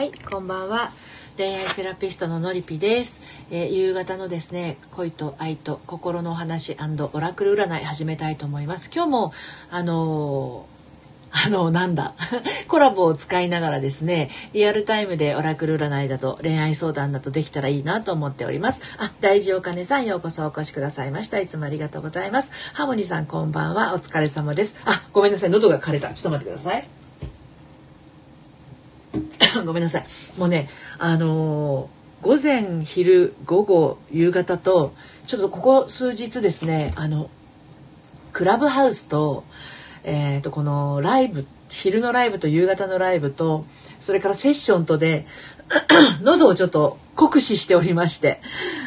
はい、こんばんは。恋愛セラピストののりぴです、えー夕方のですね、恋と愛と心のお話オラクル占い始めたいと思います。今日も、あのーあの、なんだ、コラボを使いながらですね、リアルタイムでオラクル占いだと恋愛相談だとできたらいいなと思っております。あ、大事お金さんようこそお越しくださいました。いつもありがとうございます。ハモニさんこんばんは。お疲れ様です。あ、ごめんなさい。喉が枯れた。ちょっと待ってください。ごめんなさい。もうね、あのー午前、昼、午後、夕方と、ちょっとここ数日ですね、あの、クラブハウスと、えっ、と、このライブ、昼のライブと夕方のライブと、それからセッションとで、喉をちょっと酷使しておりまして、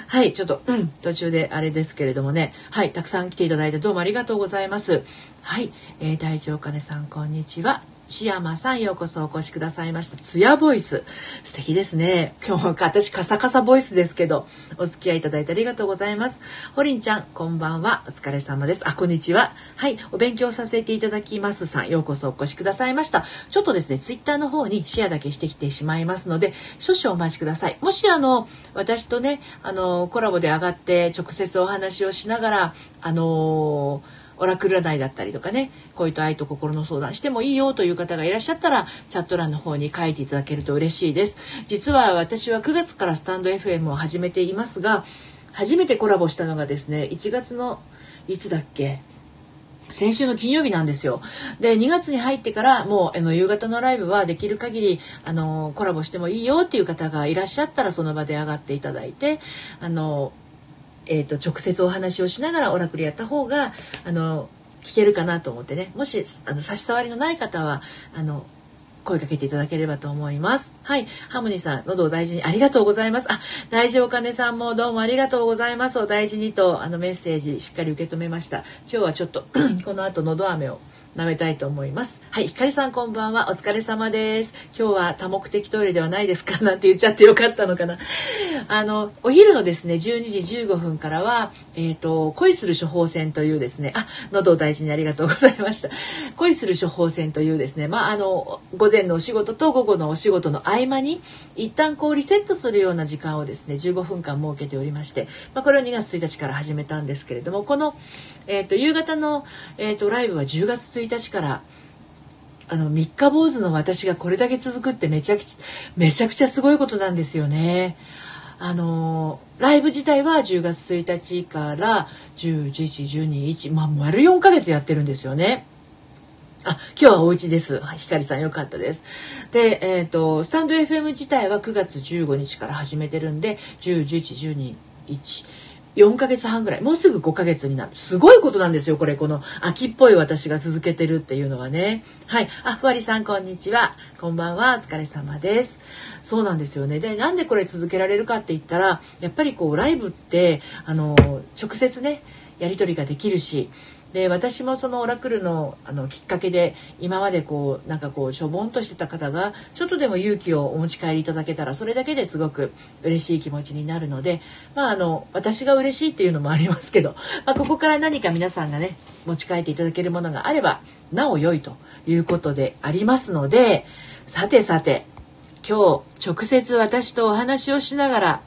はい、ちょっと、うん、途中であれですけれどもね、はい、たくさん来ていただいてどうもありがとうございます。はい、えー、大地お金さん、こんにちは。千山さん、ようこそお越しくださいました。ツヤボイス。素敵ですね。今日私、カサカサボイスですけど、お付き合いいただいてありがとうございます。ホリンちゃん、こんばんは。お疲れ様です。あ、こんにちは。はい、お勉強させていただきますさん、ようこそお越しくださいました。ちょっとですね、ツイッターの方にシェアだけしてきてしまいますので、少々お待ちください。もしあの、私とね、あの、コラボで上がって直接お話をしながら、あのオラクル占いだったりとかね恋と愛と心の相談してもいいよという方がいらっしゃったらチャット欄の方に書いていただけると嬉しいです実は私は9月からスタンド FM を始めていますが初めてコラボしたのがですね1月のいつだっけ先週の金曜日なんですよ。で、2月に入ってからもうあの夕方のライブはできる限りあのコラボしてもいいよっていう方がいらっしゃったらその場で上がっていただいて、あのえー、と直接お話をしながらオラクルやった方があの聞けるかなと思ってねもしあの差し障りのない方はあの声かけていただければと思います。はい。ハムニさん、喉を大事にありがとうございます。あ、大事お金さんもどうもありがとうございます。お大事にと、あのメッセージしっかり受け止めました。今日はちょっと、この後喉飴を舐めたいと思います。はい。ひかりさんこんばんは。お疲れ様です。今日は多目的トイレではないですか？なんて言っちゃってよかったのかな。あの、お昼のですね、12時15分からは、えっ、と、恋する処方箋というですね、あ、喉を大事にありがとうございました。恋する処方箋というですね、まあ、あの、午前のお仕事と午後のお仕事の合間に、一旦こうリセットするような時間をですね、15分間設けておりまして、まあ、これを2月1日から始めたんですけれども、この、えっ、と、夕方の、えっ、と、ライブは10月1日1日から、あの、三日坊主の私がこれだけ続くってめちゃくちゃ、めちゃくちゃすごいことなんですよね。あのライブ自体は10月1日から10、11、12、1、まあ、丸4ヶ月やってるんですよね。あ、今日はお家です。はいひかりさんよかったです。で、えっ、と、スタンド FM 自体は9月15日から始めてるんで、10、11、12、1、4ヶ月半ぐらい。もうすぐ5ヶ月になる。すごいことなんですよ、これ。この秋っぽい私が続けてるっていうのはね。はい。あ、ふわりさん、こんにちは。こんばんは。お疲れ様です。そうなんですよね。で、なんでこれ続けられるかって言ったら、やっぱりこう、ライブって、あの、直接ね、やり取りができるし、で私もそのオラクルのあのきっかけで今までこうなんかこうしょぼんとしてた方がちょっとでも勇気をお持ち帰りいただけたらそれだけですごく嬉しい気持ちになるのでまああの私が嬉しいっていうのもありますけど、まあ、ここから何か皆さんがね持ち帰っていただけるものがあればなお良いということでありますのでさてさて今日直接私とお話をしながら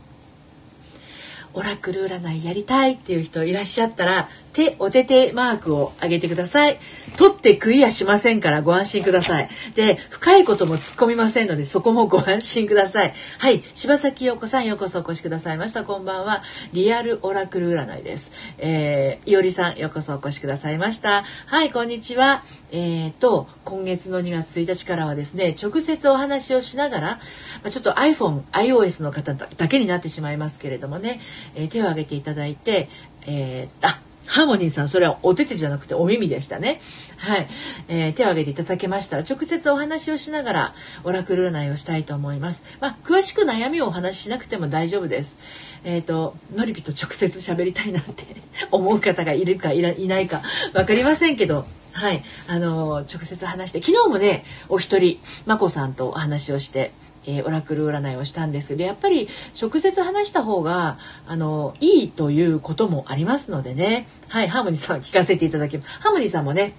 オラクル占いやりたいっていう人いらっしゃったら、手、お手手マークを上げてください。取ってクリアしませんからご安心ください。で、深いことも突っ込みませんので、そこもご安心ください。はい。柴崎陽子さんようこそお越しくださいました。こんばんは。リアルオラクル占いです。えー、いおりさんようこそお越しくださいました。はい、こんにちは。えーと、今月の2月1日からはですね、直接お話をしながら、ま、ちょっと iPhone、iOS の方だけになってしまいますけれどもね、えー手を挙げていただいて、えー、あ、ハーモニーさん、それはお手手じゃなくてお耳でしたね。はい。えー手を挙げていただけましたら、直接お話をしながら、オラクル占いをしたいと思います。まあ、詳しく悩みをお話ししなくても大丈夫です。えっ、と、のりぴと直接喋りたいなんて 思う方がいるかいらいないかわかりませんけど、はい。あの直接話して、昨日もね、お一人、まこさんとお話をして、えーオラクル占いをしたんです。けどやっぱり直接話した方があのいいということもありますのでね。はいハーモニーさん聞かせていただきます。ハーモニーさんもね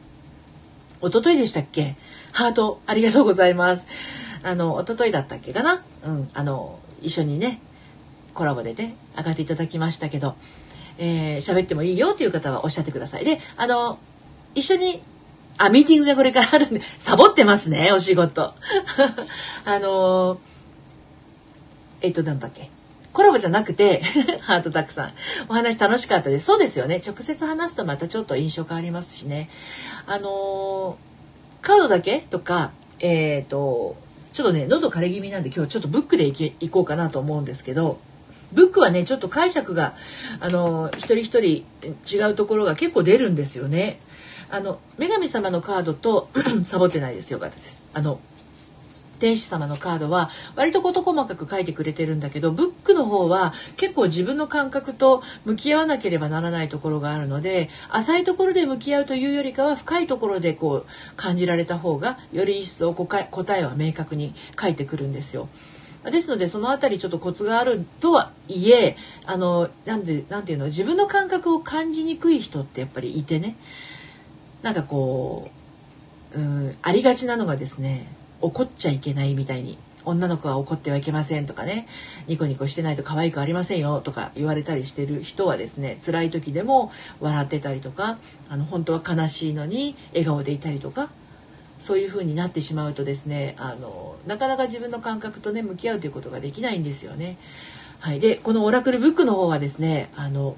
一昨日でしたっけ？ハートありがとうございます。あの、一昨日だったっけかな？うん、あの、一緒にね、コラボでね、上がっていただきましたけど、えー、喋ってもいいよという方はおっしゃってください。で、あの、一緒に、あ、ミーティングがこれからあるんで、サボってますね、お仕事。あの、えっと、なんだっけ？コラボじゃなくて、ハートたくさん。お話楽しかったです。そうですよね。直接話すとまたちょっと印象変わりますしね。あのー、カードだけとか、えっ、ー、と、ちょっとね、喉枯れ気味なんで今日ちょっとブックでいこうかなと思うんですけど、ブックはね、ちょっと解釈が、あの、一人一人違うところが結構出るんですよね。あの、女神様のカードと サボってないですよかったです。あの、天使様のカードは割と事細かく書いてくれてるんだけどブックの方は結構自分の感覚と向き合わなければならないところがあるので浅いところで向き合うというよりかは深いところでこう感じられた方がより一層答えは明確に書いてくるんですよ。ですのでその辺りちょっとコツがあるとはいえあのなんでなんていうの自分の感覚を感じにくい人ってやっぱりいてねなんかこううんありがちなのがですね怒っちゃいけないみたいに女の子は怒ってはいけませんとかねニコニコしてないと可愛くありませんよとか言われたりしてる人はですね辛い時でも笑ってたりとかあの本当は悲しいのに笑顔でいたりとかそういう風になってしまうとですねあのなかなか自分の感覚とね向き合うということができないんですよね。はい、でこのオラクルブックの方はですねあの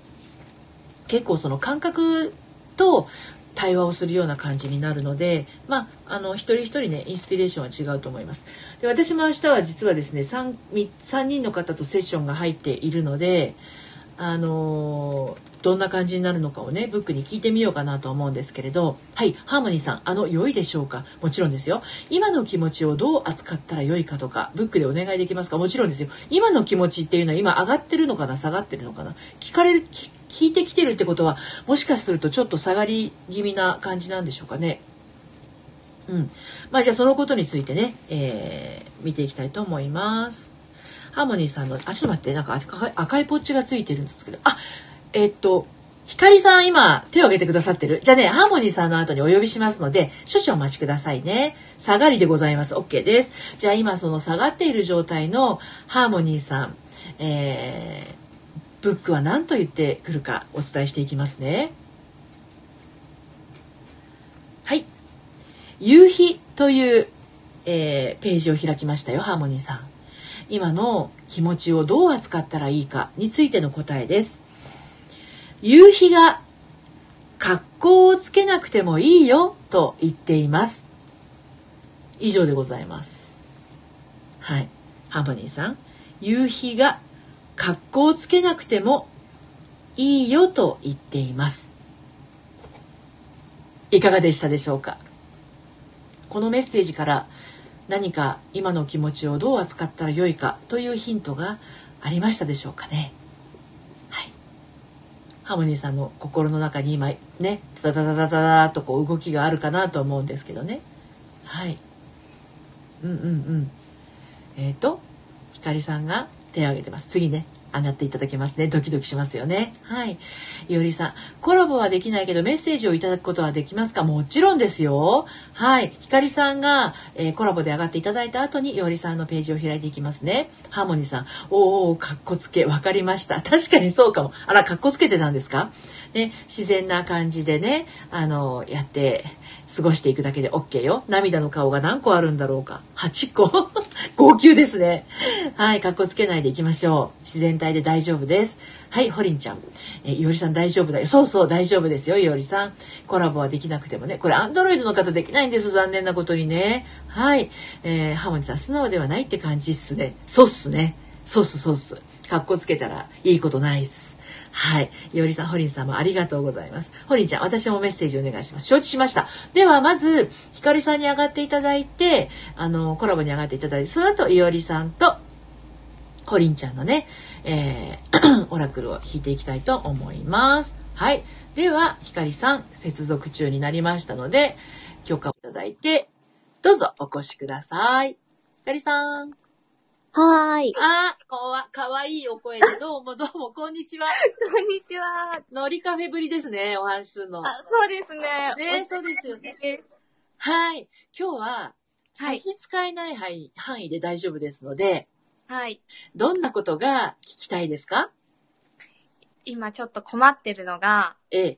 結構その感覚と対話をするような感じになるので、まあ、あの一人一人ねインスピレーションは違うと思います。で私も明日は実はですね 3, 3人の方とセッションが入っているのであのどんな感じになるのかをね、ブックに聞いてみようかなと思うんですけれど、はい、ハーモニーさん、あの、良いでしょうか？もちろんですよ。今の気持ちをどう扱ったら良いかとか、ブックでお願いできますか？もちろんですよ。今の気持ちっていうのは今上がってるのかな？下がってるのかな？聞かれる、聞いてきてるってことは、もしかするとちょっと下がり気味な感じなんでしょうかね。うん。まあじゃあそのことについてね、えー、見ていきたいと思います。ハーモニーさんの、あ、ちょっと待って、なんか赤いポッチがついてるんですけど、あ、えっと、ひかりさん今手を挙げてくださってる。じゃあね、ハーモニーさんの後にお呼びしますので、少々お待ちくださいね。下がりでございます。OK です。じゃあ今その下がっている状態のハーモニーさん、えー、ブックは何と言ってくるかお伝えしていきますね。はい。夕日という、えー、ページを開きましたよ、ハーモニーさん。今の気持ちをどう扱ったらいいかについての答えです。夕日が格好をつけなくてもいいよと言っています。以上でございます。はい。ハーモニーさん。夕日が格好をつけなくてもいいよと言っています。いかがでしたでしょうか？このメッセージから何か今の気持ちをどう扱ったらよいかというヒントがありましたでしょうかね？はい。ハーモニーさんの心の中に今ねタタタタタタとこう動きがあるかなと思うんですけどね。はい。うんうんうん。えっ、ー、とひかりさんが手を挙げてます次ね上がっていただけますね。ドキドキしますよね。はい。いおりさん、コラボはできないけどメッセージをいただくことはできますか？もちろんですよ。はい。ひかりさんが、えー、コラボで上がっていただいた後に、いおりさんのページを開いていきますね。ハーモニーさん、おーおー、かっこつけ、わかりました。確かにそうかも。あら、かっこつけてたんですか？ね、自然な感じでね、あの、やって過ごしていくだけで OK よ。涙の顔が何個あるんだろうか。8個 号泣ですね。はい、かっこつけないでいきましょう。自然体で大丈夫です。はい、ホリンちゃん。えいおりさん大丈夫だよ。そうそう、大丈夫ですよ、いおりさん。コラボはできなくてもね。これ、アンドロイドの方できないんです。残念なことにね。はい。えー、ハモニさん、素直ではないって感じっすね。そうっすね。そうっす、そうっす。かっこつけたらいいことないっす。はい。いおりさん、ホリンさんもありがとうございます。ホリンちゃん、私もメッセージお願いします。承知しました。では、まず、ひかりさんに上がっていただいて、あの、コラボに上がっていただいて、その後、いおりさんと、ホリンちゃんのね、えー、オラクルを引いていきたいと思います。はい。では、ひかりさん、接続中になりましたので、許可をいただいて、どうぞお越しください。ひかりさん。はーい。あ、こわ、かわいいお声で、どうもどうも、こんにちは。こんにちは。のりカフェぶりですね、お話するの。あ、そうですね。ね、そうですよね。はい。今日は、はい差し支えない範囲範囲で大丈夫ですので、はい。どんなことが聞きたいですか？今ちょっと困ってるのが、ええ。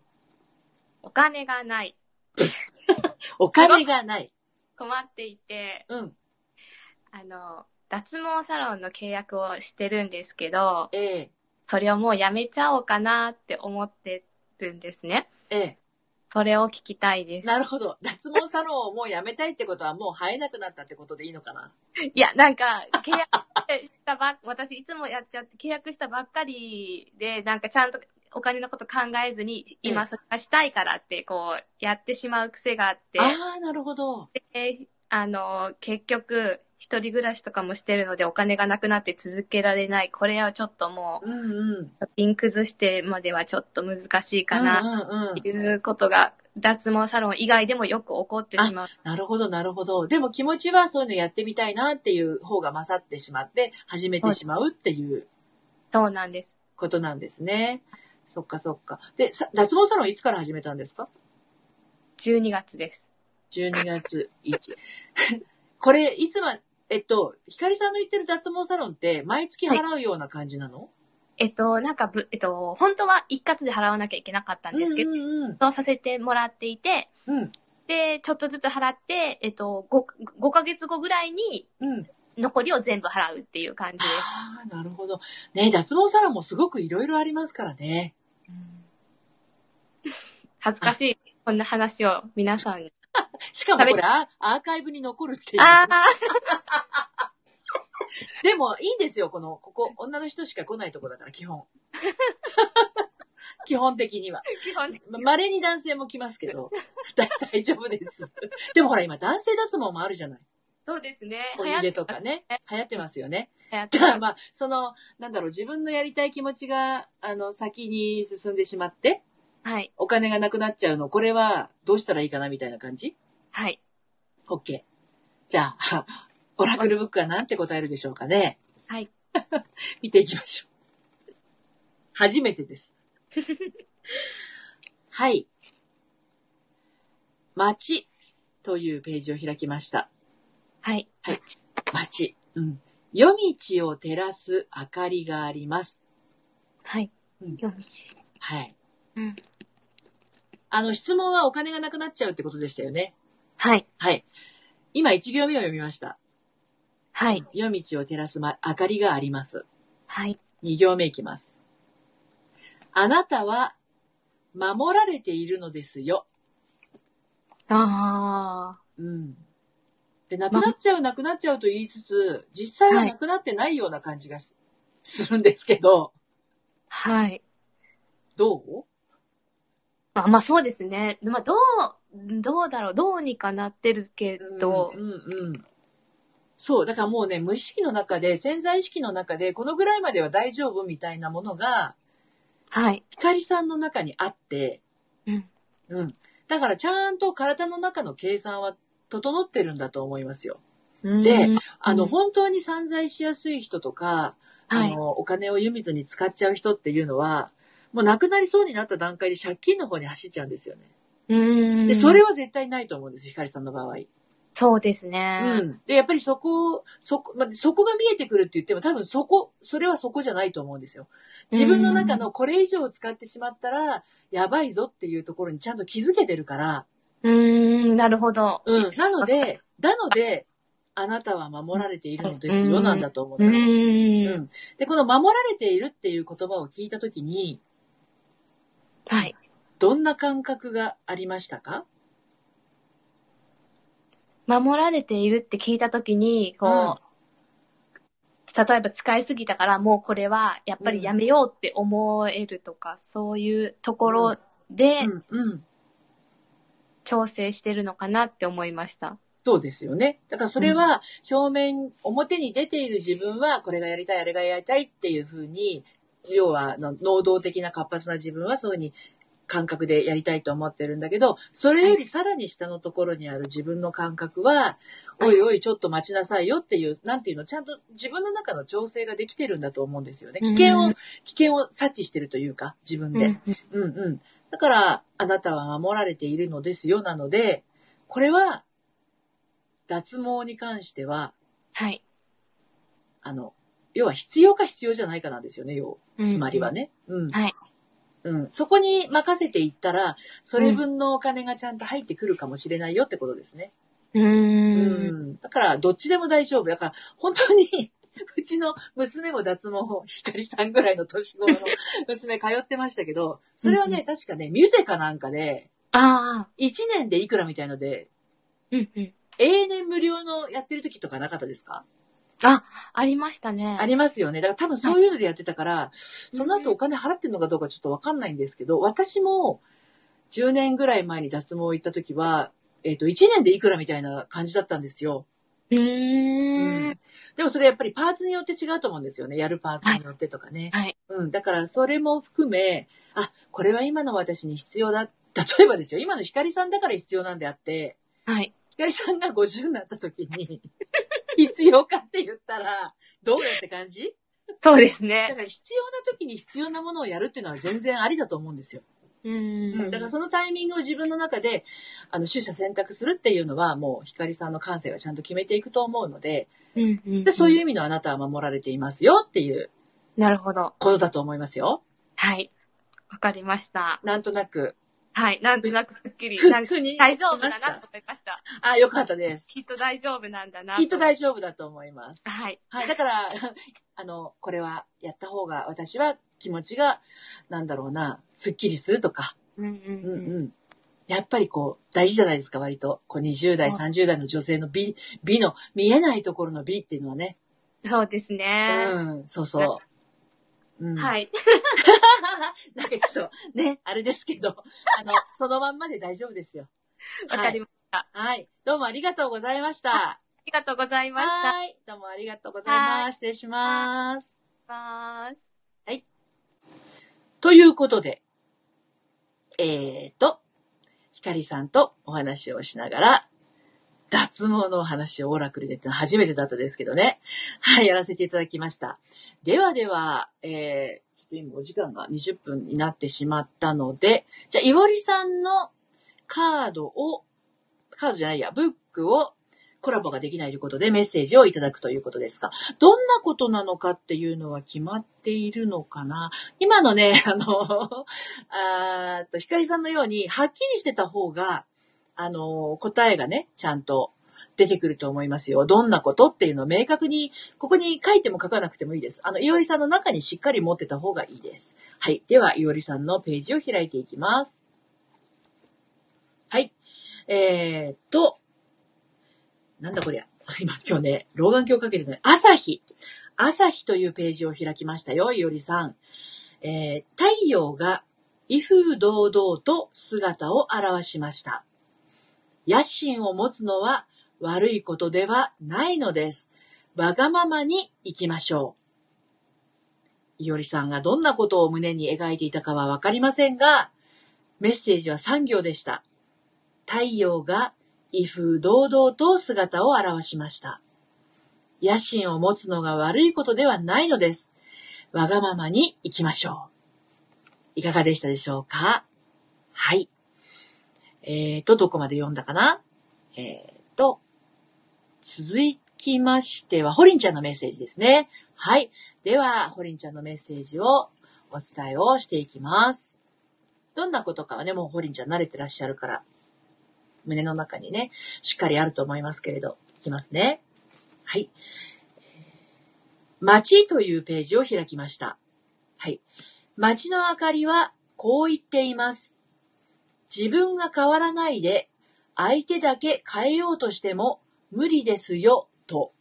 お金がない。お金がない。困っていて、うん。あの、脱毛サロンの契約をしてるんですけど、ええ。それをもうやめちゃおうかなって思ってるんですね。ええ。それを聞きたいです。なるほど。脱毛サロンをもうやめたいってことはもう生えなくなったってことでいいのかな？いや、なんか、契約したばっ、私いつもやっちゃって、契約したばっかりで、なんかちゃんとお金のこと考えずに、ええ今それがしたいからって、こう、やってしまう癖があって、ああ、なるほど。であの、結局、一人暮らしとかもしてるので、お金がなくなって続けられない。これはちょっともうんうん。う、ピン崩してまではちょっと難しいかな、うんうんうんっていうことが、脱毛サロン以外でもよく起こってしまう。なるほど、なるほど。でも気持ちはそういうのやってみたいなっていう方が勝ってしまって、始めてしまうっていうそうなんです。ことなんですね。そっかそっか。で、さ脱毛サロンいつから始めたんですか？12月です。?12 月1。これ、いつま、えっと、ひかりさんの言ってる脱毛サロンって毎月払うような感じなの、えっと、なんかぶ、えっと、本当は一括で払わなきゃいけなかったんですけど、うんうんうん。そうさせてもらっていて、うん。で、ちょっとずつ払って、えっと、5、5ヶ月後ぐらいにうん。残りを全部払うっていう感じです。ああ、なるほど。ね脱毛サロンもすごくいろいろありますからね。恥ずかしい。こんな話を皆さんに。しかもこれアアーカイブに残るっていう。でもいいんですよ、この、ここ、女の人しか来ないとこだから、基本。基本的には。基本的ま稀に男性も来ますけど、だ大丈夫です。でもほら、今、男性脱毛もあるじゃない。そうですね。お入れとかね。流行ってますよね。じゃあ、まあ、その、なんだろう、自分のやりたい気持ちが、あの、先に進んでしまって、はい。お金がなくなっちゃうの、これは、どうしたらいいかな、みたいな感じ？はい。?OK。じゃあ、オラクルブックはなんて答えるでしょうかね。はい。見ていきましょう。初めてです。はい。街というページを開きました。はい。はい街。うん。夜道を照らす明かりがあります。はい。うん夜道。はい。うん。あの、質問はお金がなくなっちゃうってことでしたよね。はい。はい。今一行目を読みました。はい。夜道を照らす、ま、明かりがあります。はい。二行目いきます。あなたは守られているのですよ。あうん。で、なくなっちゃう、なくなっちゃうと言いつつ、実際はなくなってないような感じがしするんですけど、あ。はい。どう？まあ、まあそうですね。まあどう、どうだろう。どうにかなってるけど、うんうんうん。そう、だからもうね、無意識の中で、潜在意識の中で、このぐらいまでは大丈夫みたいなものが、はい。光さんの中にあって、うん。うん。だからちゃんと体の中の計算は整ってるんだと思いますよ。でうん、あの、うん本当に散財しやすい人とか、はい。あの、お金を湯水に使っちゃう人っていうのは、もう亡くなりそうになった段階で借金の方に走っちゃうんですよね。うん。で、それは絶対ないと思うんです、ひかりさんの場合。そうですね。うん。で、やっぱりそこ、そこ、まあ、そこが見えてくるって言っても多分そこ、それはそこじゃないと思うんですよ。自分の中のこれ以上使ってしまったら、やばいぞっていうところにちゃんと気づけてるから、うーん、なるほど。うん。なので、なので、あなたは守られているのですよ、うんなんだと思うんうですよ。ー。うんん。で、この守られているっていう言葉を聞いたときに、はい。どんな感覚がありましたか？守られているって聞いたときに、こう、例えば使いすぎたからもうこれはやっぱりやめようって思えるとか、そういうところでうん、うん。調整してるのかなって思いました。そうですよね。だからそれは表面、表に出ている自分はこれがやりたい、あれがやりたいっていうふうに、要はの能動的な活発な自分はそういうふうに感覚でやりたいと思ってるんだけど、それよりさらに下のところにある自分の感覚は、おいおいちょっと待ちなさいよっていう、なんていうの、ちゃんと自分の中の調整ができてるんだと思うんですよね。危険を、うん危険を察知してるというか、自分で。うんうん。だから、あなたは守られているのですよ、なので、これは、脱毛に関しては、はい。あの、要は必要か必要じゃないかなんですよね、要。うんつまりは。ね。うん。はい。うん。そこに任せていったら、それ分のお金がちゃんと入ってくるかもしれないよってことですね。うー。うんん。だから、どっちでも大丈夫。だから、本当に、うちの娘も脱毛、ひかりさんぐらいの年頃の娘通ってましたけど、それはね、確かね、ミュゼかなんかで、ああ。1年でいくらみたいので、うんうん。永年無料のやってる時とかなかったですか？あ、ありましたね。ありますよね。だから多分そういうのでやってたから、その後お金払ってるのかどうかちょっとわかんないんですけど、私も10年ぐらい前に脱毛行った時は、えっ、と、1年でいくらみたいな感じだったんですよ。うん。でもそれやっぱりパーツによって違うと思うんですよね。やるパーツによってとかね。はい。うん。だからそれも含め、あ、これは今の私に必要だ。例えばですよ。今の光さんだから必要なんであって、はい。光さんが50になった時に、必要かって言ったら、どうやって感じ？そうですだね。から必要な時に必要なものをやるっていうのは全然ありだと思うんですよ。ううん。ん。だからそのタイミングを自分の中で、あの、取捨選択するっていうのは、もう光さんの感性がちゃんと決めていくと思うので、うんうん。で、そういう意味のあなたは守られていますよっていうなるほど。ことだと思いますよ。はい。わかりました。なんとなく。はい。なんとなくすっきり。ふなんか大丈夫だなと思いました。あ、よかったです。きっと大丈夫なんだなきっと大丈丈夫だと思います。はい。はい。だから、あの、これはやった方が、私は気持ちが、なんだろうな、すっきりするとか、うんうんうんうん。うん。やっぱりこう、大事じゃないですか、割と。こう、20代、はい30代の女性の美、美の、見えないところの美っていうのはね。そうですね。うん、そうそう。うん、。はいい。なんかちょっと、ね、あれですけど、あの、そのまんまで大丈夫ですよ。わかりました。あはい。どうもありがとうございました。りがとうございました。はい。どうもありがとうございます。失礼します。ます。ということで、えーと、ひかりさんとお話をしながら、脱毛のお話をオラクルでって初めてだったですけどね。はい、やらせていただきました。ではでは、えー、ちょっと今お時間が20分になってしまったので、じゃあ、いおりさんのカードを、カードじゃないや、ブックをコラボができないということでメッセージをいただくということですが、どんなことなのかっていうのは決まっているのかな。今のね、あの、あっと、ひかりさんのように、はっきりしてた方が、あの、答えがね、ちゃんと出てくると思いますよ。どんなことっていうのを明確に、ここに書いても書かなくてもいいです。あの、いおりさんの中にしっかり持ってた方がいいです。はい。では、いおりさんのページを開いていきます。はい。えーっと、なんだこりゃ。今、今日ね、老眼鏡かけてない。朝日。朝日というページを開きましたよ、いおりさん。えー太陽が威風堂々と姿を現しました。野心を持つのは悪いことではないのです。わがままに行きましょう。いおりさんがどんなことを胸に描いていたかはわかりませんが、メッセージは3行でした。太陽が威風堂々と姿を現しました。野心を持つのが悪いことではないのです。わがままに行きましょう。いかがでしたでしょうか？はい。えーと、どこまで読んだかな？えーと、続きましては、ホリンちゃんのメッセージですね。はい。では、ホリンちゃんのメッセージをお伝えをしていきます。どんなことかはね、もうホリンちゃん慣れてらっしゃるから、胸の中にね、しっかりあると思いますけれど、いきますね。はい。街というページを開きました。はい。街の明かりはこう言っています。自分が変わらないで相手だけ変えようとしても無理ですよ、と。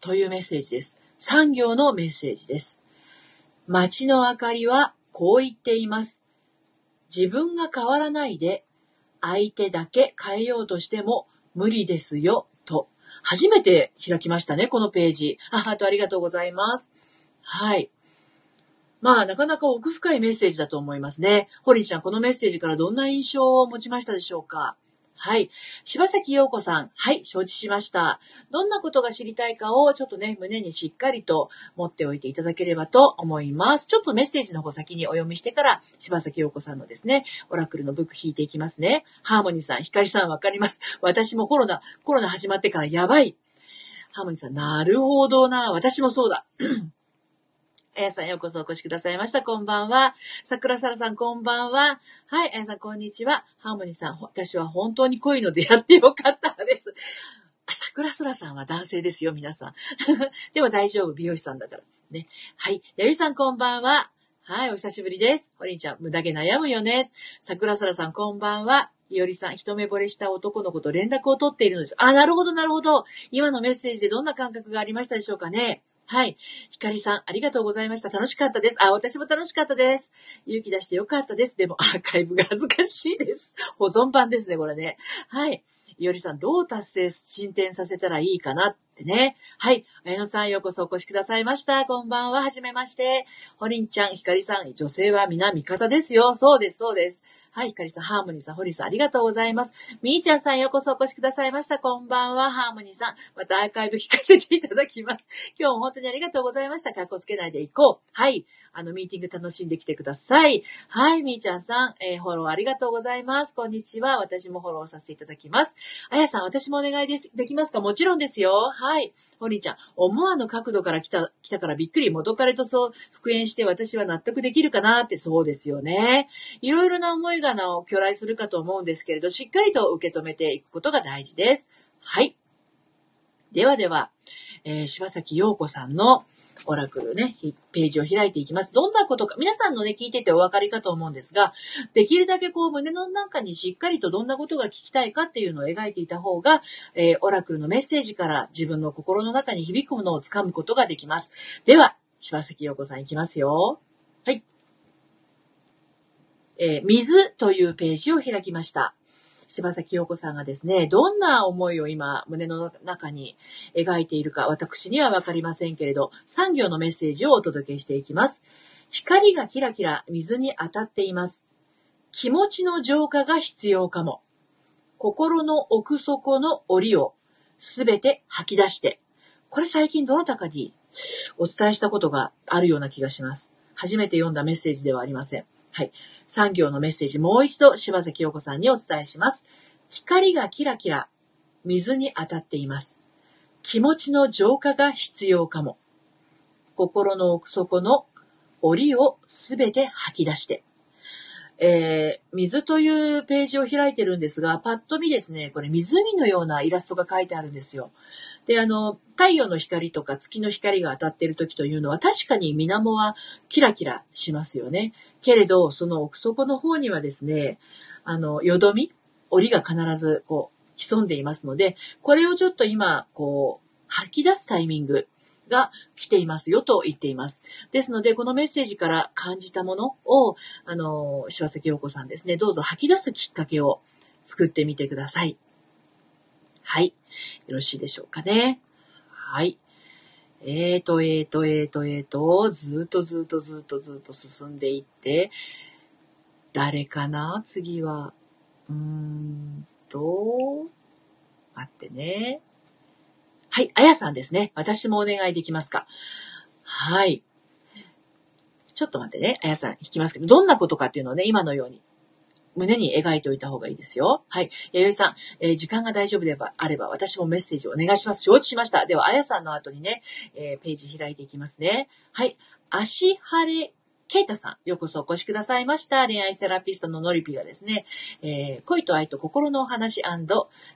というメッセージです。産行のメッセージです。街の明かりはこう言っています。自分が変わらないで相手だけ変えようとしても無理ですよ、と。初めて開きましたね、このページ。あ、あとありがとうございます。はい。まあ、なかなか奥深いメッセージだと思いますね。ホリンちゃん、このメッセージからどんな印象を持ちましたでしょうか？はい。柴崎陽子さん。はい、承知しました。どんなことが知りたいかをちょっとね、胸にしっかりと持っておいていただければと思います。ちょっとメッセージの方先にお読みしてから、柴崎陽子さんのですね、オラクルのブック引いていきますね。ハーモニーさん、ヒカリさんわかります。私もコロナ、コロナ始まってからやばい。ハーモニーさん、なるほどな。私もそうだ。あやさんようこそお越しくださいました。こんばんは。桜さらさんこんばんは。はい、あやさんこんにちは。ハーモニーさん、私は本当に濃いのでやってよかったです。あ、桜空さんは男性ですよ、皆さん。でも大丈夫、美容師さんだから。ね。はい。やゆさんこんばんは。はい、お久しぶりです。ほりんちゃん、無駄毛悩むよね。桜空さんこんばんは。いおりさん、一目惚れした男の子と連絡を取っているのです。あ、なるほど、なるほど。今のメッセージでどんな感覚がありましたでしょうかね。はい。ひかりさん、ありがとうございました。楽しかったです。あ、私も楽しかったです。勇気出してよかったです。でも、アーカイブが恥ずかしいです。保存版ですね、これね。はい。いおりさん、どう達成、進展させたらいいかなってね。はい。綾野さん、ようこそお越しくださいました。こんばんは。はじめまして。ほりんちゃん、ひかりさん、女性は皆味方ですよ。そうです、そうです。はい、ひかりさん、ハーモニーさん、ホリーさん、ありがとうございます。みーちゃんさん、ようこそお越しくださいました。こんばんは、ハーモニーさん。またアーカイブ聞かせていただきます。今日も本当にありがとうございました。かっこつけないでいこう。はい。あの、ミーティング楽しんできてください。はい、みーちゃんさん、えー、フォローありがとうございます。こんにちは。私もフォローさせていただきます。あやさん、私もお願いです。できますか？もちろんですよ。はい。ホリーちゃん、思わぬ角度から来た、来たからびっくり元彼とそう復縁して私は納得できるかなってそうですよね。いろいろな思いがなを巨来するかと思うんですけれど、しっかりと受け止めていくことが大事です。はい。ではでは、えー、柴崎陽子さんのオラクルね、ページを開いていきます。どんなことか、皆さんのね、聞いててお分かりかと思うんですが、できるだけこう胸の中にしっかりとどんなことが聞きたいかっていうのを描いていた方が、えー、オラクルのメッセージから自分の心の中に響くものをつかむことができます。では、柴崎陽子さんいきますよ。はい。えー、水というページを開きました。柴崎陽子さんがですね、どんな思いを今、胸の中に描いているか、私にはわかりませんけれど、産業のメッセージをお届けしていきます。光がキラキラ水に当たっています。気持ちの浄化が必要かも。心の奥底の檻をすべて吐き出して。これ最近どなたかにお伝えしたことがあるような気がします。初めて読んだメッセージではありません。はい。産業のメッセージもう一度柴崎陽子さんにお伝えします。光がキラキラ、水に当たっています。気持ちの浄化が必要かも。心の奥底の檻をすべて吐き出して。えー、水というページを開いてるんですが、パッと見ですね、これ湖のようなイラストが書いてあるんですよ。で、あの、太陽の光とか月の光が当たっている時というのは確かに水面はキラキラしますよね。けれど、その奥底の方にはですね、あの、よどみ、檻が必ずこう、潜んでいますので、これをちょっと今、こう、吐き出すタイミングが来ていますよと言っています。ですので、このメッセージから感じたものを、あの、柴崎陽子さんですね、どうぞ吐き出すきっかけを作ってみてください。はい。よろしいでしょうかね。はい。えーと、えーと、えーと、えーと、ずっとずっとずっとずっと進んでいって、誰かな？次は。うーんと、待ってね。はい、あやさんですね。私もお願いできますか？はい。ちょっと待ってね。あやさん、引きますけど、どんなことかっていうのをね、今のように胸に描いておいた方がいいですよ。はい。弥生さん、えー、時間が大丈夫であれば、私もメッセージをお願いします。承知しました。では、あやさんの後にね、えー、ページ開いていきますね。はい。足晴れケイタさん、ようこそお越しくださいました。恋愛セラピストのノリピがですね、えー、恋と愛と心のお話、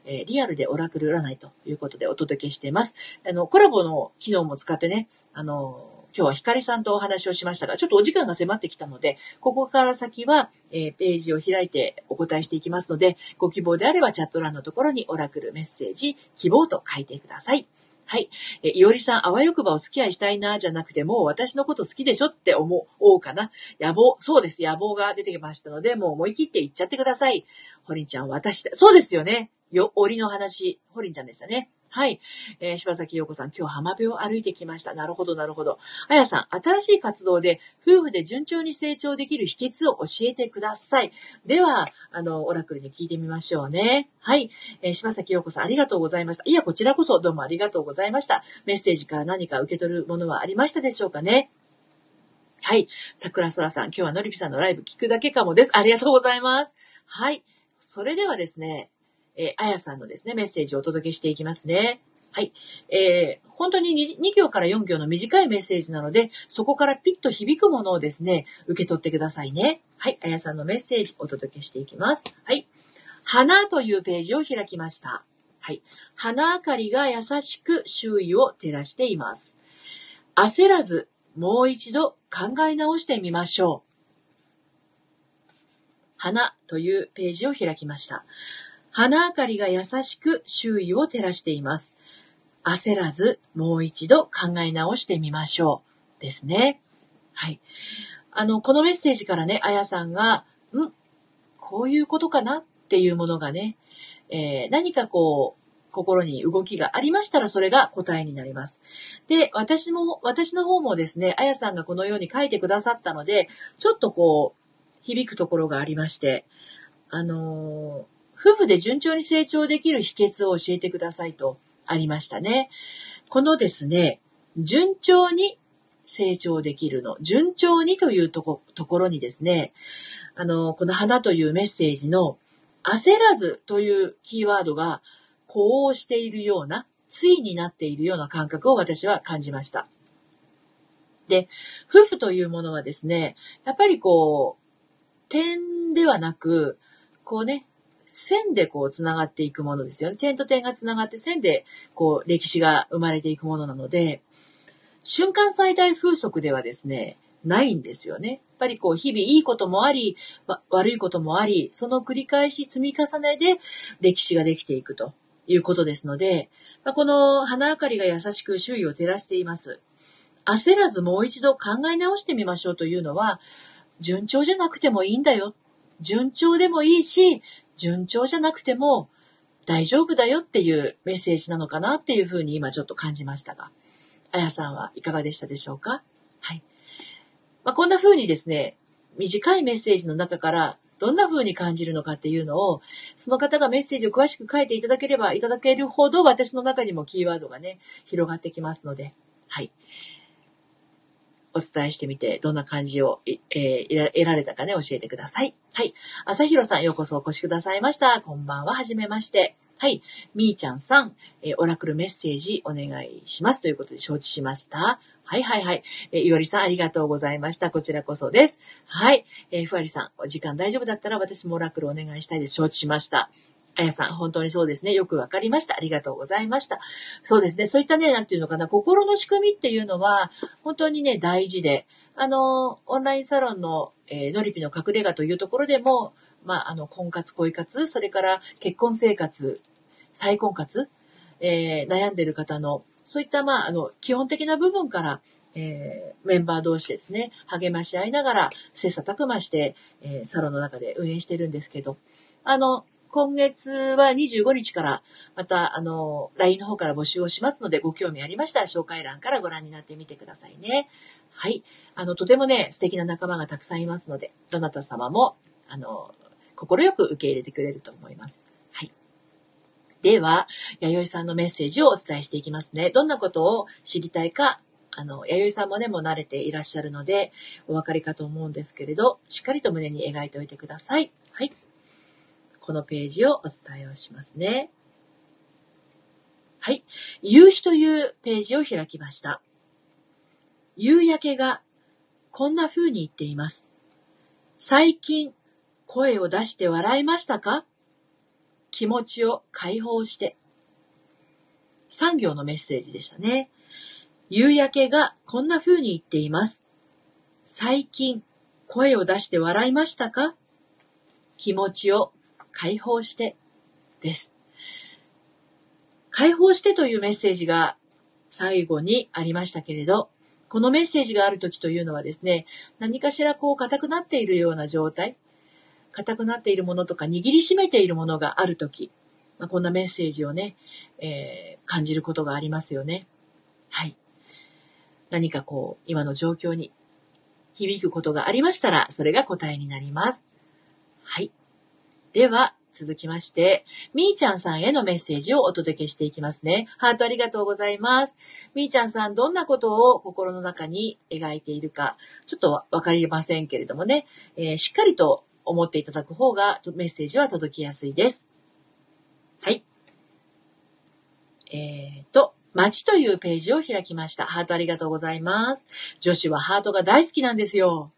え、リアルでオラクル占いということでお届けしています。あの、コラボの機能も使ってね、あの、今日はひかりさんとお話をしましたが、ちょっとお時間が迫ってきたので、ここから先は、え、ページを開いてお答えしていきますので、ご希望であればチャット欄のところにオラクルメッセージ、希望と書いてください。はい。え、いおりさん、あわよくばお付き合いしたいな、じゃなくて、もう私のこと好きでしょって思おうかな。野望、そうです。野望が出てきましたので、もう思い切って言っちゃってください。ホリンちゃん、私。そうですよね。よ、おりの話、ホリンちゃんでしたね。はい。えー、柴崎陽子さん、今日浜辺を歩いてきました。なるほど、なるほど。あやさん、新しい活動で夫婦で順調に成長できる秘訣を教えてください。では、あの、オラクルに聞いてみましょうね。はい。えー、柴崎陽子さん、ありがとうございました。いや、こちらこそどうもありがとうございました。メッセージから何か受け取るものはありましたでしょうかね。はい。桜空さん、今日はのりぴさんのライブ聞くだけかもです。ありがとうございます。はい。それではですね、え、あやさんのですね、メッセージをお届けしていきますね。はい。えー、本当に 2, 2行から4行の短いメッセージなので、そこからピッと響くものをですね、受け取ってくださいね。はい。あやさんのメッセージお届けしていきます。はい。花というページを開きました。はい。花明かりが優しく周囲を照らしています。焦らず、もう一度考え直してみましょう。花というページを開きました。花明かりが優しく周囲を照らしています。焦らずもう一度考え直してみましょう。ですね。はい。あの、このメッセージからね、あやさんが、んこういうことかなっていうものがね、えー、何かこう、心に動きがありましたら、それが答えになります。で、私も、私の方もですね、あやさんがこのように書いてくださったので、ちょっとこう、響くところがありまして、あのー夫婦で順調に成長できる秘訣を教えてくださいとありましたね。このですね、順調に成長できるの、順調にというところにですね、あの、この花というメッセージの焦らずというキーワードが呼応しているような、ついになっているような感覚を私は感じました。で、夫婦というものはですね、やっぱりこう、点ではなく、こうね、線でこう繋がっていくものですよね。点と点が繋がって線でこう歴史が生まれていくものなので、瞬間最大風速ではですね、ないんですよね。やっぱりこう日々いいこともあり、悪いこともあり、その繰り返し積み重ねで歴史ができていくということですので、まあこの花明かりが優しく周囲を照らしています。焦らずもう一度考え直してみましょうというのは、順調じゃなくてもいいんだよ。順調でもいいし、順調じゃなくても大丈夫だよっていうメッセージなのかなっていうふうに今ちょっと感じましたが、あやさんはいかがでしたでしょうか？はい。まあ、こんな風にですね、短いメッセージの中からどんな風に感じるのかっていうのを、その方がメッセージを詳しく書いていただければいただけるほど私の中にもキーワードがね、広がってきますので、はい。お伝えしてみて、どんな感じを、えー、得られたかね、教えてください。はい。朝広さん、ようこそお越しくださいました。こんばんは、はじめまして。はい。みーちゃんさん、えー、オラクルメッセージお願いします。ということで承知しました。はいはいはい。えー、いおりさんありがとうございました。こちらこそです。はい。えー、ふわりさん、お時間大丈夫だったら私もオラクルお願いしたいです。承知しました。あやさん、本当にそうですね。よくわかりました。ありがとうございました。そうですね。そういったね、なんていうのかな、心の仕組みっていうのは、本当にね、大事で、あの、オンラインサロンの、えー、ノリピの隠れ家というところでも、まあ、あの、婚活、恋活、それから結婚生活、再婚活、えー、悩んでる方の、そういった、まあ、あの、基本的な部分から、えー、メンバー同士ですね、励まし合いながら、切磋琢磨して、えー、サロンの中で運営してるんですけど、あの、今月は25日から、また、あの、LINE の方から募集をしますので、ご興味ありましたら、紹介欄からご覧になってみてくださいね。はい。あの、とてもね、素敵な仲間がたくさんいますので、どなた様も、あの、心よく受け入れてくれると思います。はい。では、弥生さんのメッセージをお伝えしていきますね。どんなことを知りたいか、あの、弥生さんもね、もう慣れていらっしゃるので、お分かりかと思うんですけれど、しっかりと胸に描いておいてください。はい。このページをお伝えをしますね。はい。夕日というページを開きました。夕焼けがこんな風に言っています。最近声を出して笑いましたか？気持ちを解放して。産業のメッセージでしたね。夕焼けがこんな風に言っています。最近声を出して笑いましたか？気持ちを解放してです。解放してというメッセージが最後にありましたけれど、このメッセージがある時というのはですね、何かしらこう硬くなっているような状態、硬くなっているものとか握りしめているものがある時、まあ、こんなメッセージをね、えー、感じることがありますよね。はい。何かこう、今の状況に響くことがありましたら、それが答えになります。はい。では、続きまして、みーちゃんさんへのメッセージをお届けしていきますね。ハートありがとうございます。みーちゃんさん、どんなことを心の中に描いているか、ちょっとわかりませんけれどもね、えー、しっかりと思っていただく方がメッセージは届きやすいです。はい。えーと、街というページを開きました。ハートありがとうございます。女子はハートが大好きなんですよ。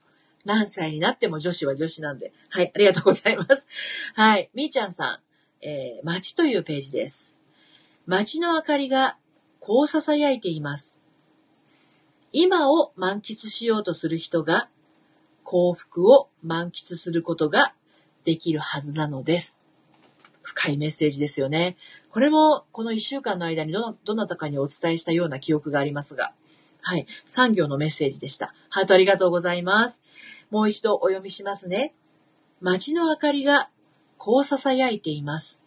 何歳になっても女子は女子なんで。はい、ありがとうございます。はい、みーちゃんさん、えー、街というページです。街の明かりがこう囁いています。今を満喫しようとする人が幸福を満喫することができるはずなのです。深いメッセージですよね。これもこの一週間の間にどどなたかにお伝えしたような記憶がありますが、はい、産業のメッセージでした。ハートありがとうございます。もう一度お読みしますね。街の明かりがこう囁いています。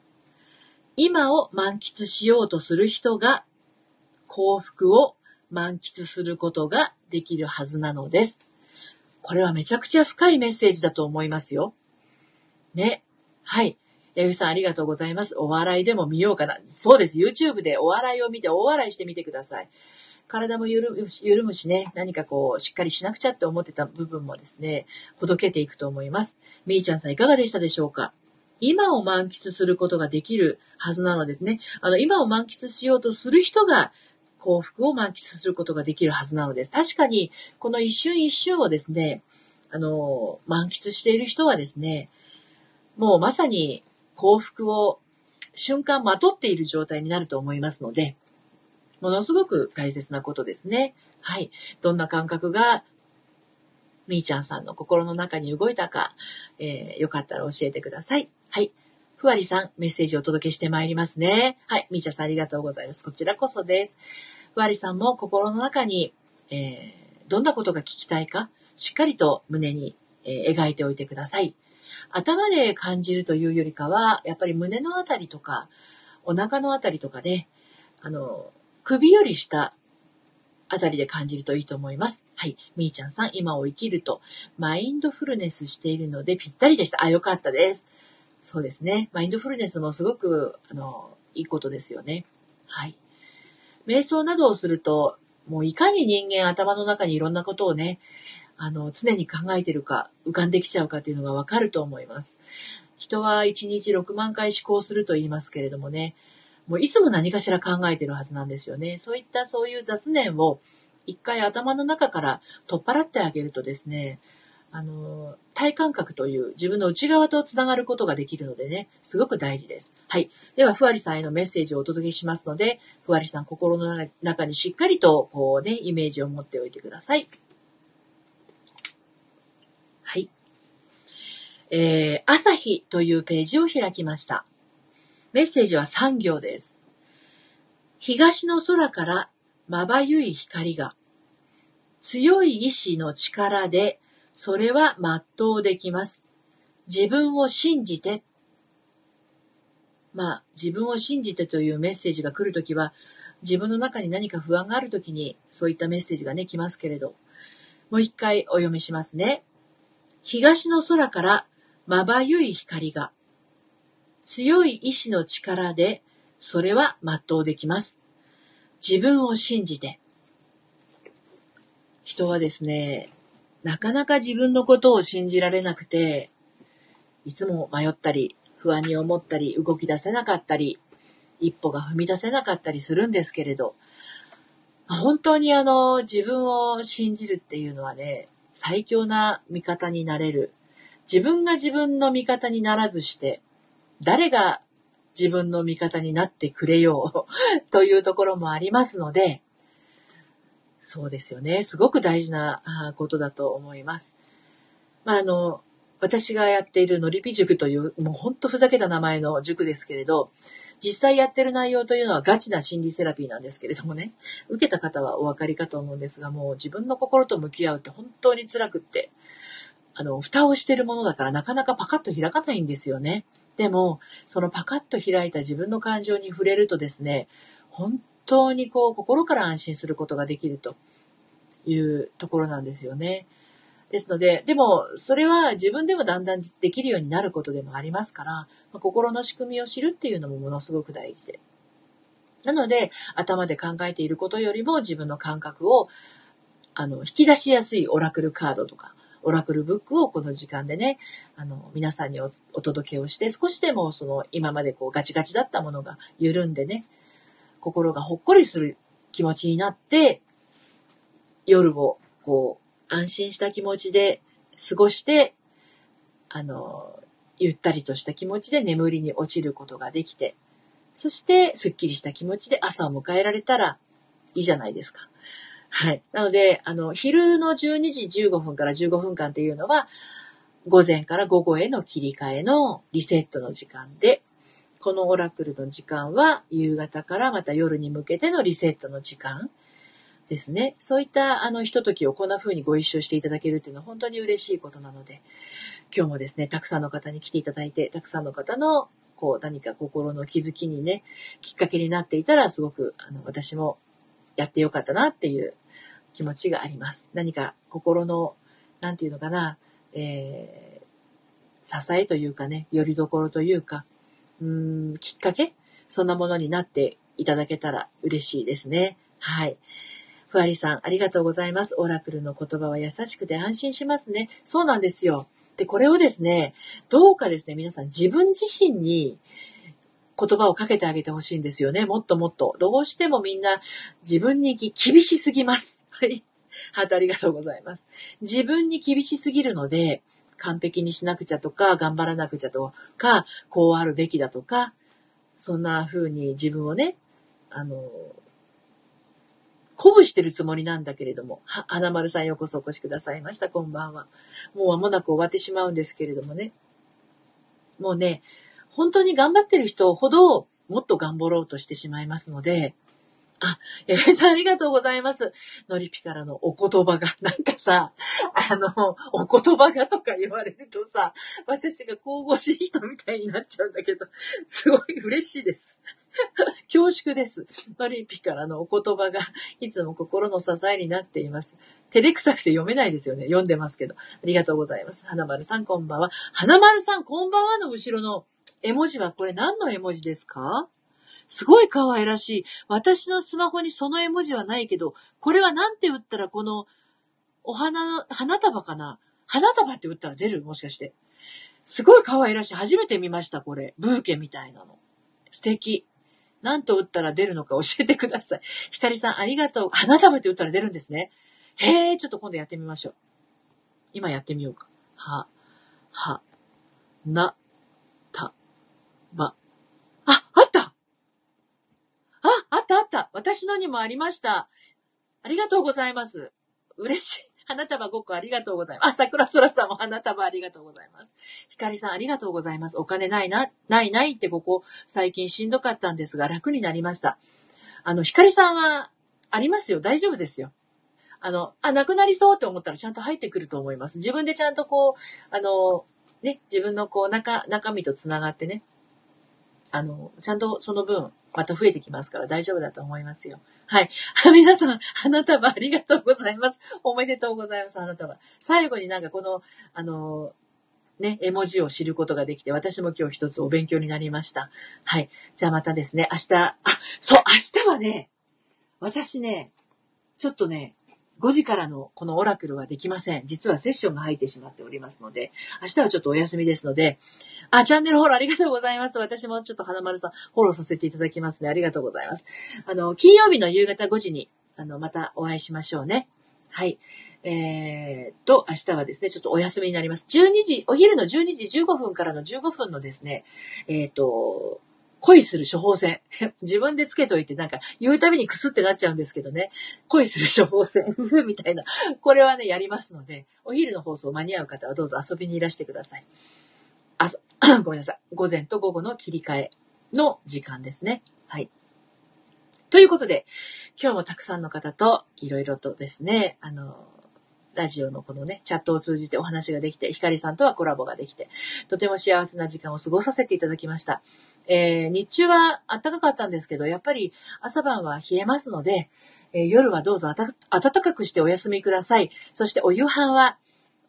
今を満喫しようとする人が幸福を満喫することができるはずなのです。これはめちゃくちゃ深いメッセージだと思いますよ。ね。はい。八木さんありがとうございます。お笑いでも見ようかな。そうです。YouTube でお笑いを見て大笑いしてみてください。体も緩むし緩むしね、何かこう、しっかりしなくちゃって思ってた部分もですね、ほどけていくと思います。みーちゃんさんいかがでしたでしょうか？今を満喫することができるはずなのですね。あの、今を満喫しようとする人が幸福を満喫することができるはずなのです。確かに、この一瞬一瞬をですね、あの、満喫している人はですね、もうまさに幸福を瞬間まとっている状態になると思いますので、ものすごく大切なことですね。はい。どんな感覚が、みーちゃんさんの心の中に動いたか、えー、よかったら教えてください。はい。ふわりさん、メッセージをお届けしてまいりますね。はい。みーちゃんさんありがとうございます。こちらこそです。ふわりさんも心の中に、えー、どんなことが聞きたいか、しっかりと胸に、えー、描いておいてください。頭で感じるというよりかは、やっぱり胸のあたりとか、お腹のあたりとかで、あの、首より下あたりで感じるといいと思います。はい。みーちゃんさん、今を生きると、マインドフルネスしているのでぴったりでした。あ、よかったです。そうですね。マインドフルネスもすごく、あの、いいことですよね。はい。瞑想などをすると、もういかに人間頭の中にいろんなことをね、あの、常に考えてるか、浮かんできちゃうかっていうのがわかると思います。人は1日6万回思考すると言いますけれどもね、もういつも何かしら考えてるはずなんですよね。そういったそういう雑念を一回頭の中から取っ払ってあげるとですね、あの、体感覚という自分の内側と繋がることができるのでね、すごく大事です。はい。では、ふわりさんへのメッセージをお届けしますので、ふわりさん心の中にしっかりと、こうね、イメージを持っておいてください。はい。えー、朝日というページを開きました。メッセージは3行です。東の空からまばゆい光が、強い意志の力で、それは全うできます。自分を信じて、まあ、自分を信じてというメッセージが来るときは、自分の中に何か不安があるときに、そういったメッセージがね、来ますけれど、もう一回お読みしますね。東の空からまばゆい光が、強い意志の力で、それは全うできます。自分を信じて。人はですね、なかなか自分のことを信じられなくて、いつも迷ったり、不安に思ったり、動き出せなかったり、一歩が踏み出せなかったりするんですけれど、本当にあの、自分を信じるっていうのはね、最強な味方になれる。自分が自分の味方にならずして、誰が自分の味方になってくれよう というところもありますので、そうですよね。すごく大事なことだと思います。まあ、あの、私がやっているのりぴ塾という、もうほんとふざけた名前の塾ですけれど、実際やってる内容というのはガチな心理セラピーなんですけれどもね、受けた方はお分かりかと思うんですが、もう自分の心と向き合うって本当に辛くって、あの、蓋をしてるものだからなかなかパカッと開かないんですよね。でも、そのパカッと開いた自分の感情に触れるとですね、本当にこう、心から安心することができるというところなんですよね。ですので、でも、それは自分でもだんだんできるようになることでもありますから、心の仕組みを知るっていうのもものすごく大事で。なので、頭で考えていることよりも自分の感覚を、あの、引き出しやすいオラクルカードとか、オラクルブックをこの時間でね、あの、皆さんにお届けをして、少しでもその、今までこうガチガチだったものが緩んでね、心がほっこりする気持ちになって、夜をこう、安心した気持ちで過ごして、あの、ゆったりとした気持ちで眠りに落ちることができて、そして、すっきりした気持ちで朝を迎えられたらいいじゃないですか。はい。なので、あの、昼の12時15分から15分間っていうのは、午前から午後への切り替えのリセットの時間で、このオラクルの時間は夕方からまた夜に向けてのリセットの時間ですね。そういったあのひとときをこんな風にご一緒していただけるっていうのは本当に嬉しいことなので、今日もですね、たくさんの方に来ていただいて、たくさんの方のこう何か心の気づきにね、きっかけになっていたらすごくあの私もやってよかったなっていう気持ちがあります。何か心の、なんていうのかな、えー、支えというかね、よりどころというか、うーん、きっかけ？そんなものになっていただけたら嬉しいですね。はい。ふわりさん、ありがとうございます。オラクルの言葉は優しくて安心しますね。そうなんですよ。で、これをですね、どうかですね、皆さん自分自身に言葉をかけてあげてほしいんですよね。もっともっと。どうしてもみんな自分に厳しすぎます。はい。ハートありがとうございます。自分に厳しすぎるので、完璧にしなくちゃとか、頑張らなくちゃとか、こうあるべきだとか、そんな風に自分をね、あの、鼓舞してるつもりなんだけれども、は、花丸さんようこそお越しくださいました。こんばんは。もう間もなく終わってしまうんですけれどもね。もうね、本当に頑張ってる人ほど、もっと頑張ろうとしてしまいますので、あ、えー、さんありがとうございます。のりぴからのお言葉が、なんかさ、あの、お言葉がとか言われるとさ、私が神々しい人みたいになっちゃうんだけど、すごい嬉しいです。恐縮です。のりぴからのお言葉がいつも心の支えになっています。照れくさくて読めないですよね。読んでますけど。ありがとうございます。花丸さんこんばんは。花丸さんこんばんはの後ろの絵文字はこれ何の絵文字ですか？すごい可愛らしい。私のスマホにその絵文字はないけど、これはなんて打ったらこの、お花の、花束かな？花束って打ったら出る？もしかして。すごい可愛らしい。初めて見ました、これ。ブーケみたいなの。素敵。なんと打ったら出るのか教えてください。ひかりさん、ありがとう。花束って打ったら出るんですね。へえ、ちょっと今度やってみましょう。今やってみようか。は、は、な、た、ば。あ、あったあった。私のにもありました。ありがとうございます。嬉しい。花束5個ありがとうございます。あ、桜空さんも花束ありがとうございます。ひかりさんありがとうございます。お金ないな、ないないってここ最近しんどかったんですが楽になりました。あの、ひかりさんはありますよ。大丈夫ですよ。あの、あ、なくなりそうって思ったらちゃんと入ってくると思います。自分でちゃんとこう、あの、ね、自分のこう中、中身と繋がってね、あの、ちゃんとその分、また増えてきますから大丈夫だと思いますよ。はい。皆さん、花束ありがとうございます。おめでとうございます、花束。最後になんかこの、あの、ね、絵文字を知ることができて、私も今日一つお勉強になりました。はい。じゃあまたですね、明日、あ、そう、明日はね、私ね、ちょっとね、5時からのこのオラクルはできません。実はセッションが入ってしまっておりますので、明日はちょっとお休みですので、あ、チャンネルフォローありがとうございます。私もちょっと花丸さんフォローさせていただきますね。ありがとうございます。あの、金曜日の夕方5時に、あの、またお会いしましょうね。はい。えー、と、明日はですね、ちょっとお休みになります。12時、お昼の12時15分からの15分のですね、えっ、ー、と、恋する処方箋。自分でつけといてなんか言うたびにクスってなっちゃうんですけどね。恋する処方箋 みたいな。これはね、やりますので、お昼の放送間に合う方はどうぞ遊びにいらしてください。あ、ごめんなさい。午前と午後の切り替えの時間ですね。はい。ということで、今日もたくさんの方といろいろとですね、あの、ラジオのこのね、チャットを通じてお話ができて、ひかりさんとはコラボができて、とても幸せな時間を過ごさせていただきました。えー、日中は暖かかったんですけど、やっぱり朝晩は冷えますので、えー、夜はどうぞ暖かくしてお休みください。そしてお夕飯は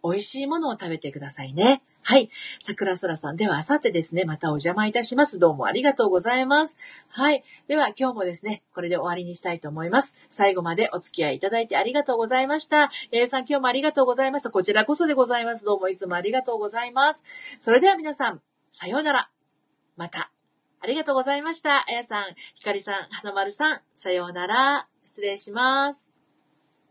美味しいものを食べてくださいね。はい。桜空さん。では、あさってですね、またお邪魔いたします。どうもありがとうございます。はい。では、今日もですね、これで終わりにしたいと思います。最後までお付き合いいただいてありがとうございました。えー、さん、今日もありがとうございました。こちらこそでございます。どうもいつもありがとうございます。それでは皆さん、さようなら。また。ありがとうございました。あやさん、ひかりさん、はなまるさん、さようなら。失礼します。